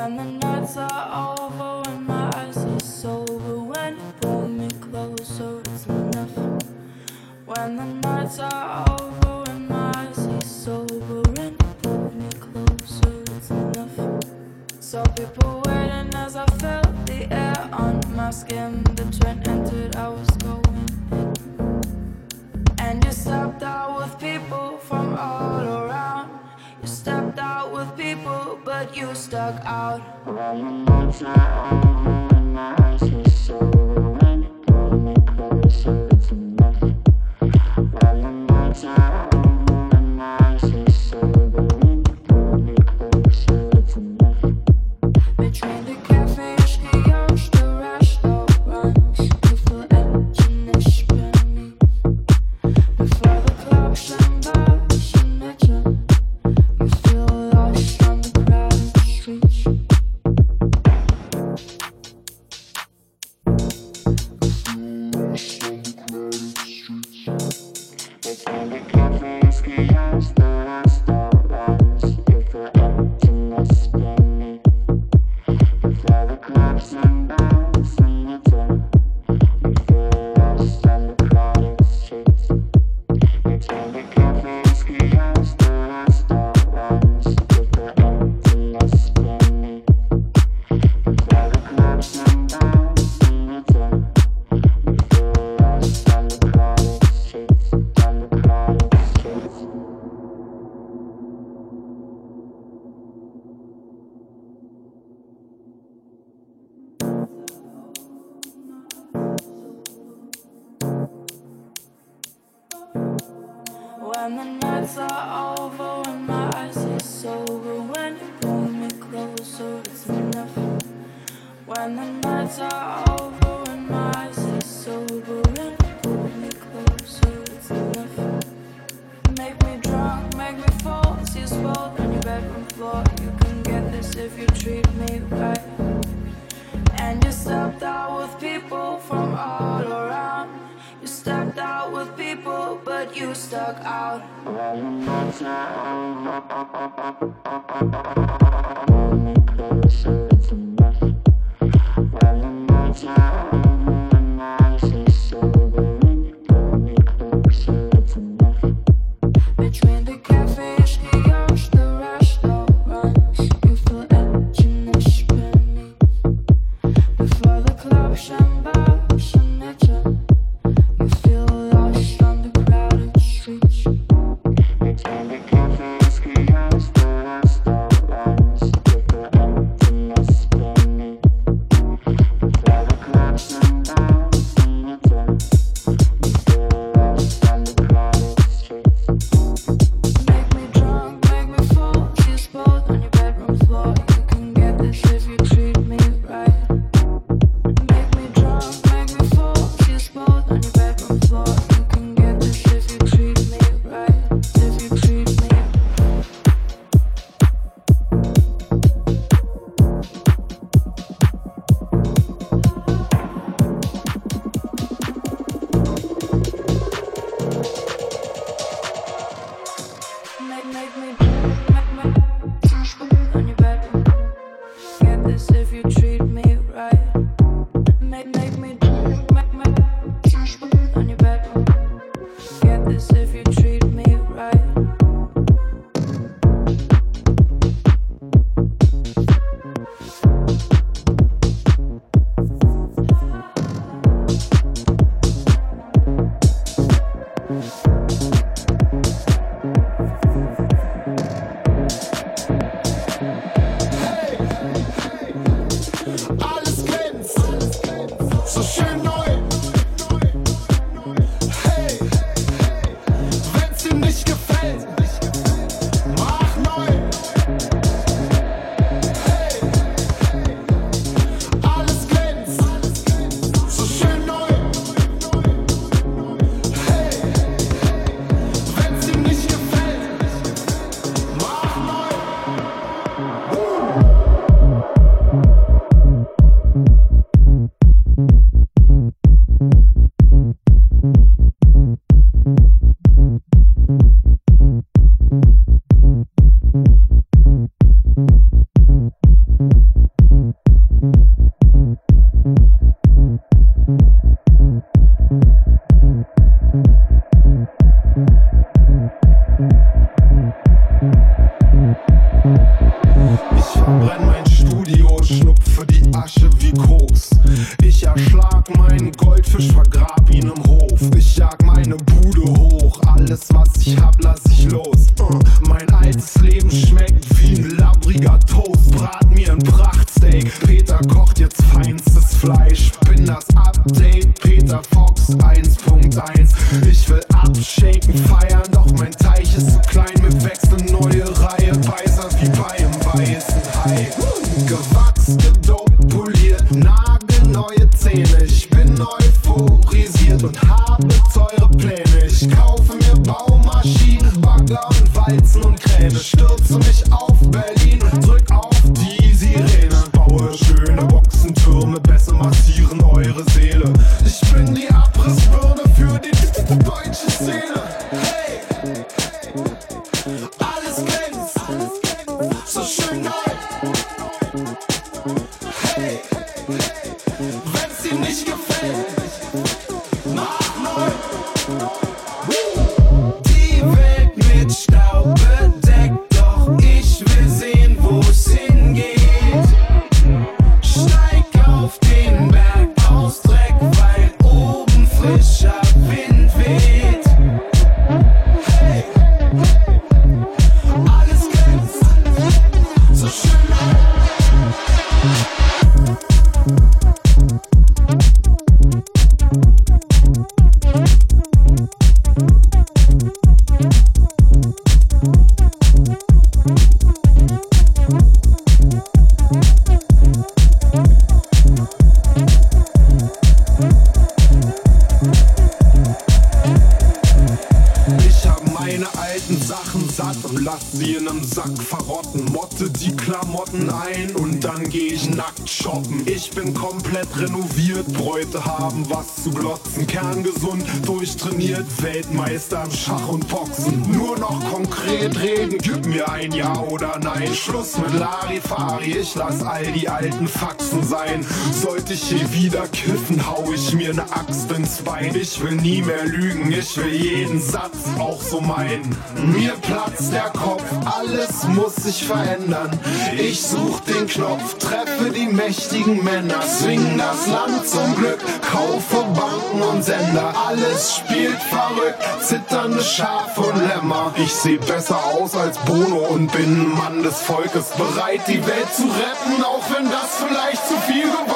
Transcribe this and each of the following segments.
When the nights are over, when my eyes are sober, when you pull me closer, it's enough. When the nights are over, when my eyes are sober, when you pull me closer, it's enough. Saw people waiting as I felt the air on my skin. The train entered, I was. people, but you stuck out. Well, Update Peter Fox 1.1. Ich will abschenken, feiern, doch mein Teich ist zu klein. Wir wechseln neue Reihe, weißer wie bei einem weißen Hai. Gewachs, gedopt. sorry, ich lass all die alten Faxen sein. Sollte ich hier wieder killen? Axt ins Bein. Ich will nie mehr lügen, ich will jeden Satz auch so meinen. Mir platzt der Kopf, alles muss sich verändern. Ich such den Knopf, treffe die mächtigen Männer, zwing das Land zum Glück, kaufe Banken und Sender. Alles spielt verrückt, zitternde Schafe und Lämmer. Ich seh besser aus als Bono und bin ein Mann des Volkes, bereit die Welt zu retten, auch wenn das vielleicht zu viel geworden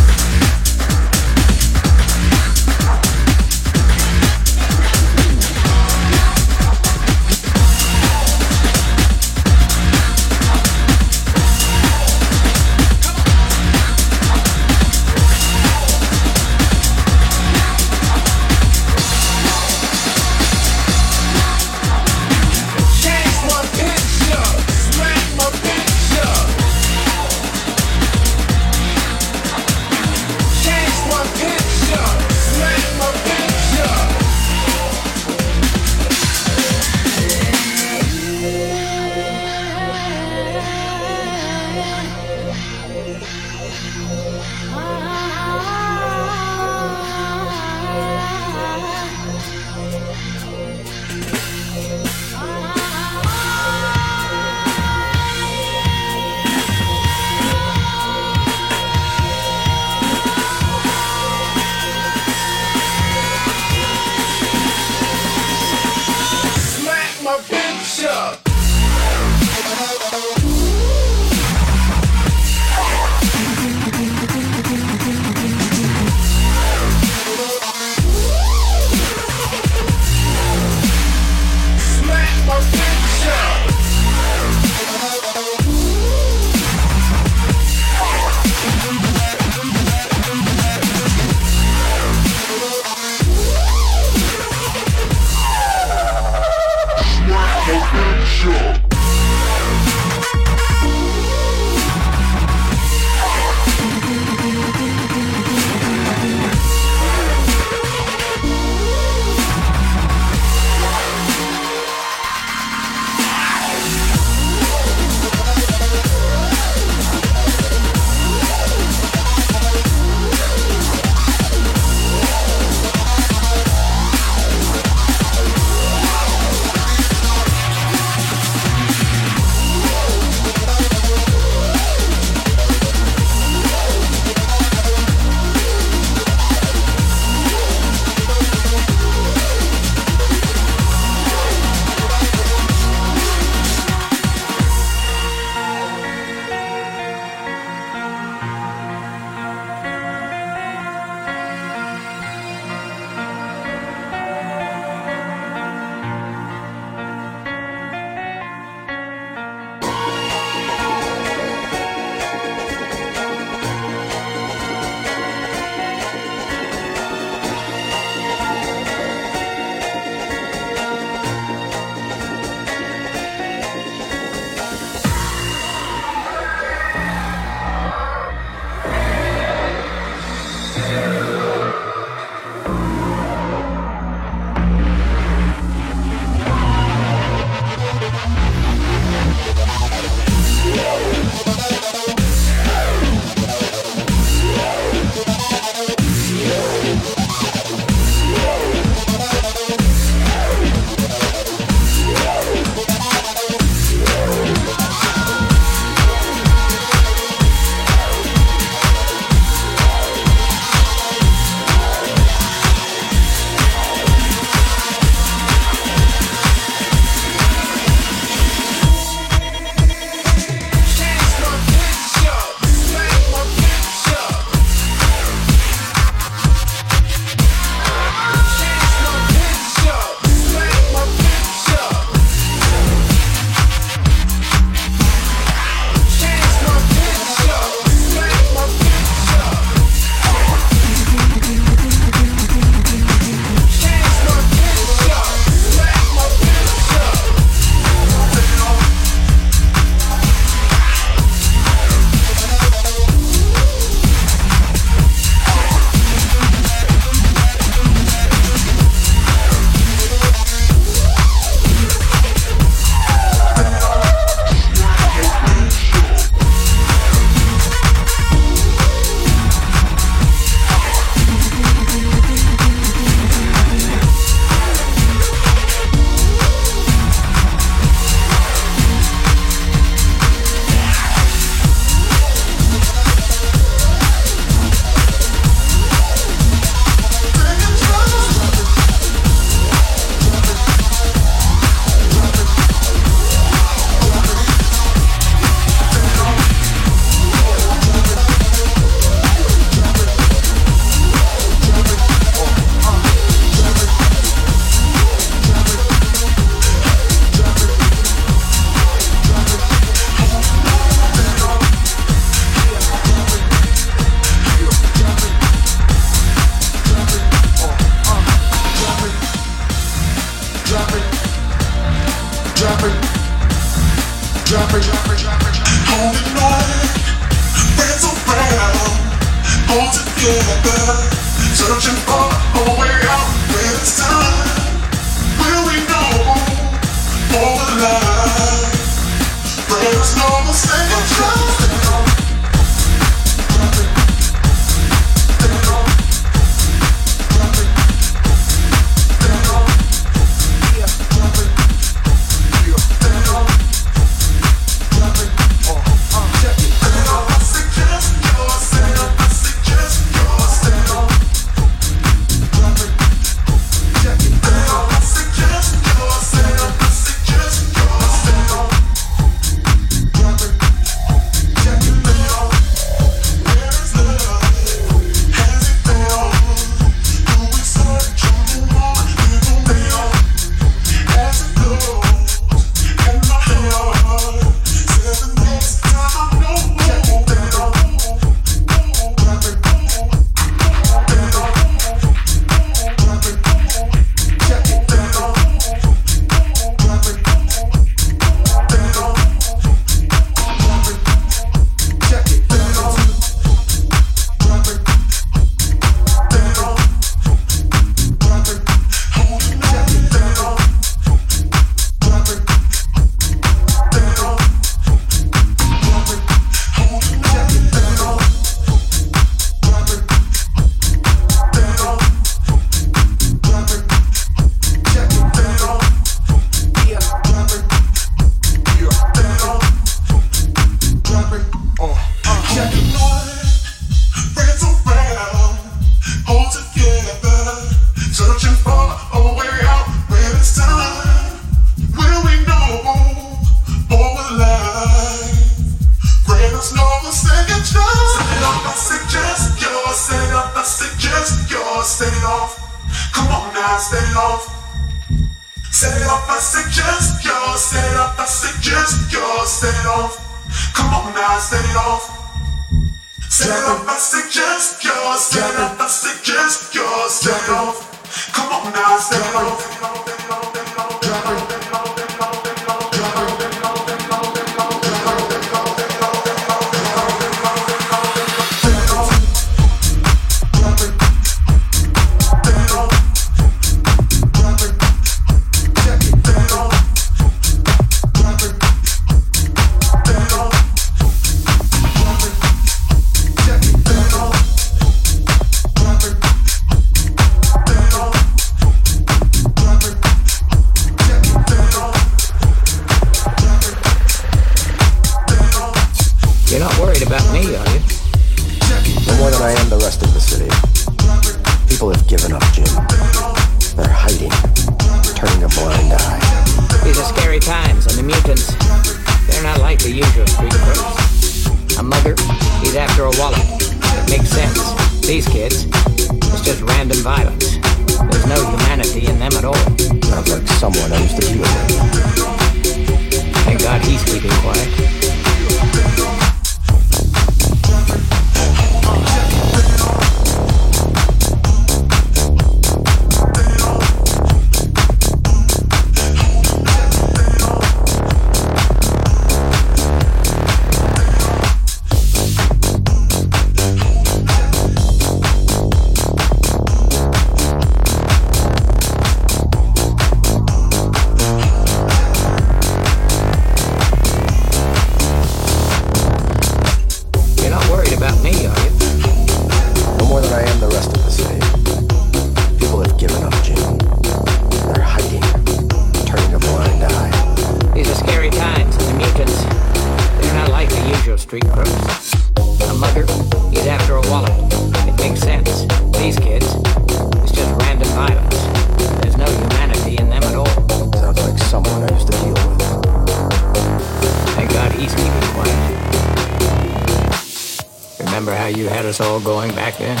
remember how you had us all going back then?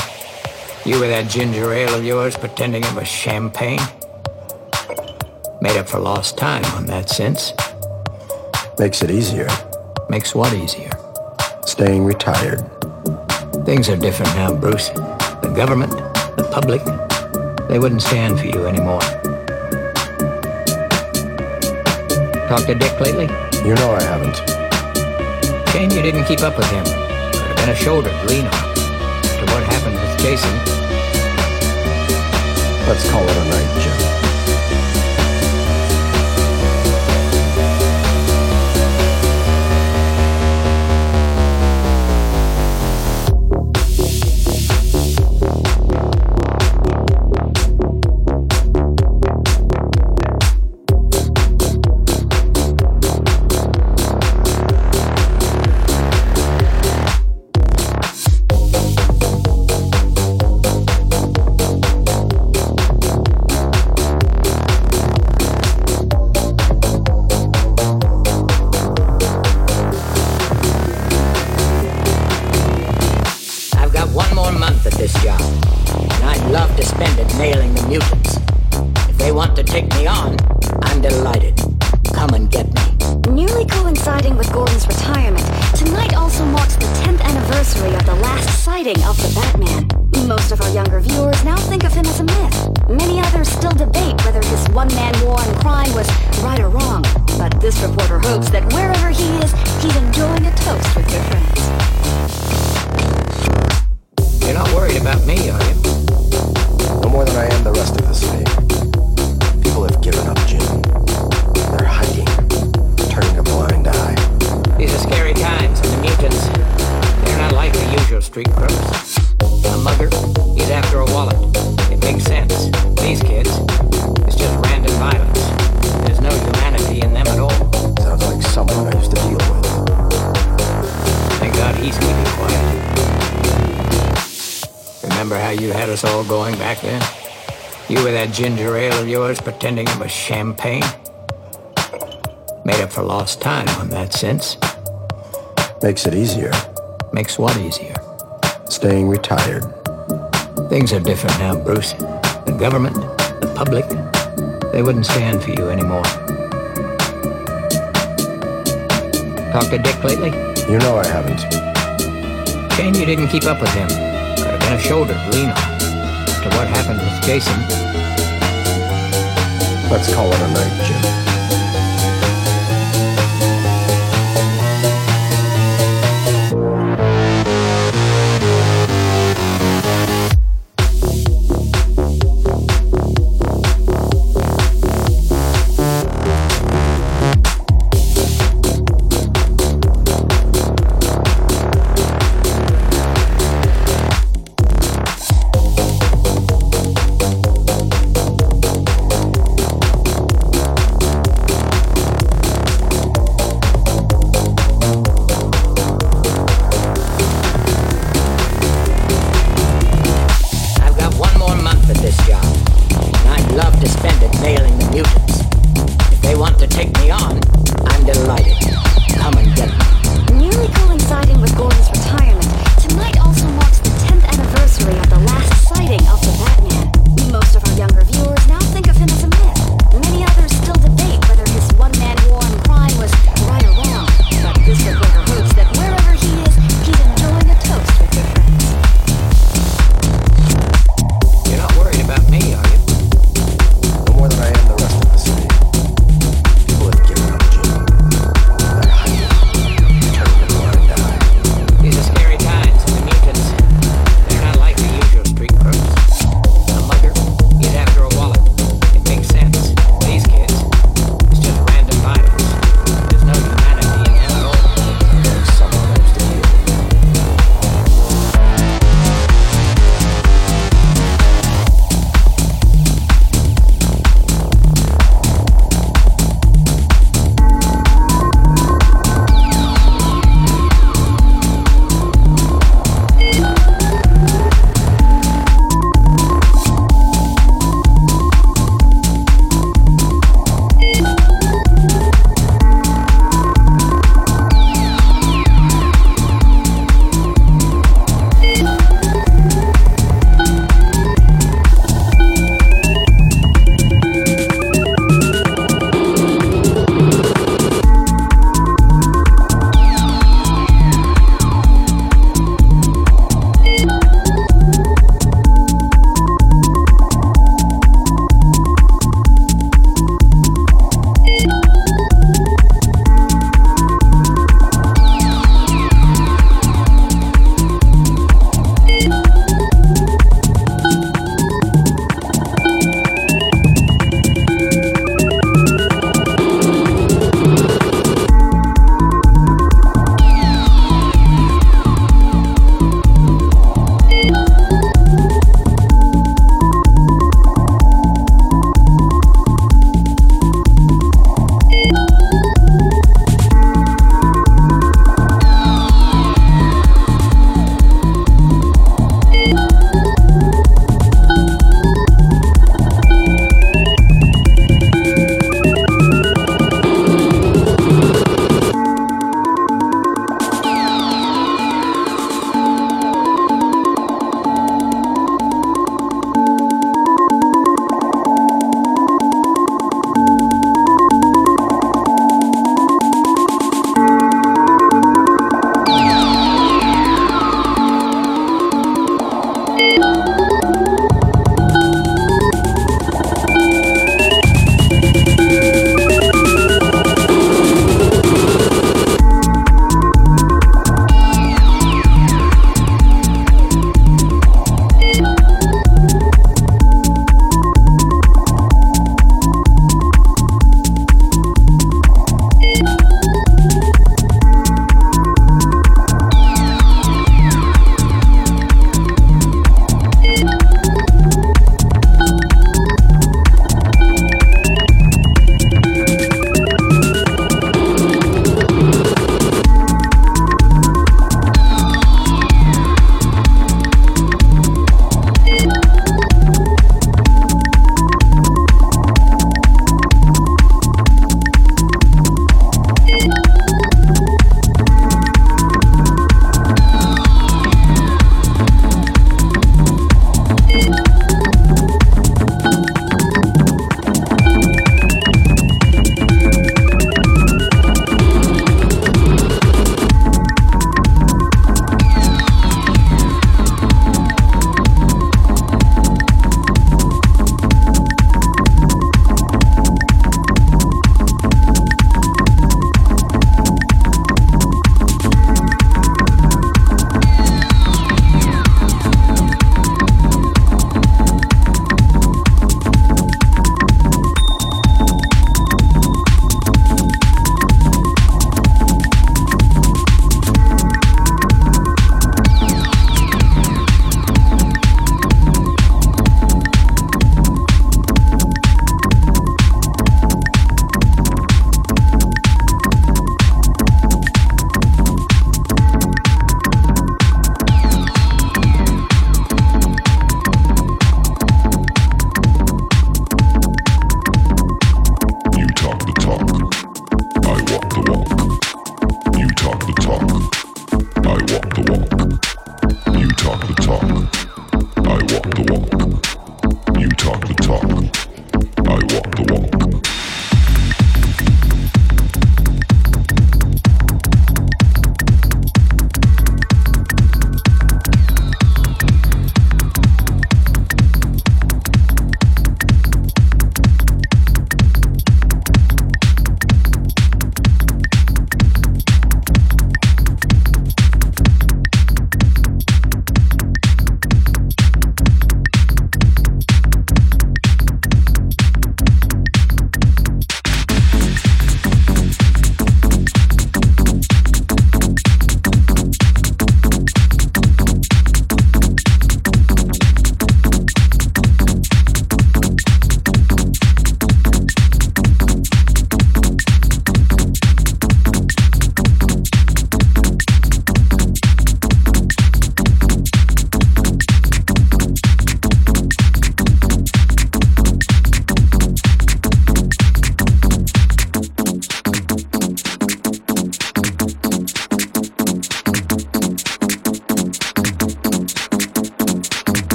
You with that ginger ale of yours pretending it was champagne? Made up for lost time on that sense. Makes it easier. Makes what easier? Staying retired. Things are different now, Bruce. The government, the public, they wouldn't stand for you anymore. Talked to Dick lately? You know I haven't. Shame you didn't keep up with him and a shoulder to lean on. What happened with Jason. Let's call it a night, Jim. that ginger ale of yours pretending it was champagne? Made up for lost time on that sense. Makes it easier. Makes what easier? Staying retired. Things are different now, Bruce. The government, the public, they wouldn't stand for you anymore. Talked to Dick lately? You know I haven't. Shame you didn't keep up with him. Could have been a shoulder to lean on what happened with Jason. Let's call it a night, Jim.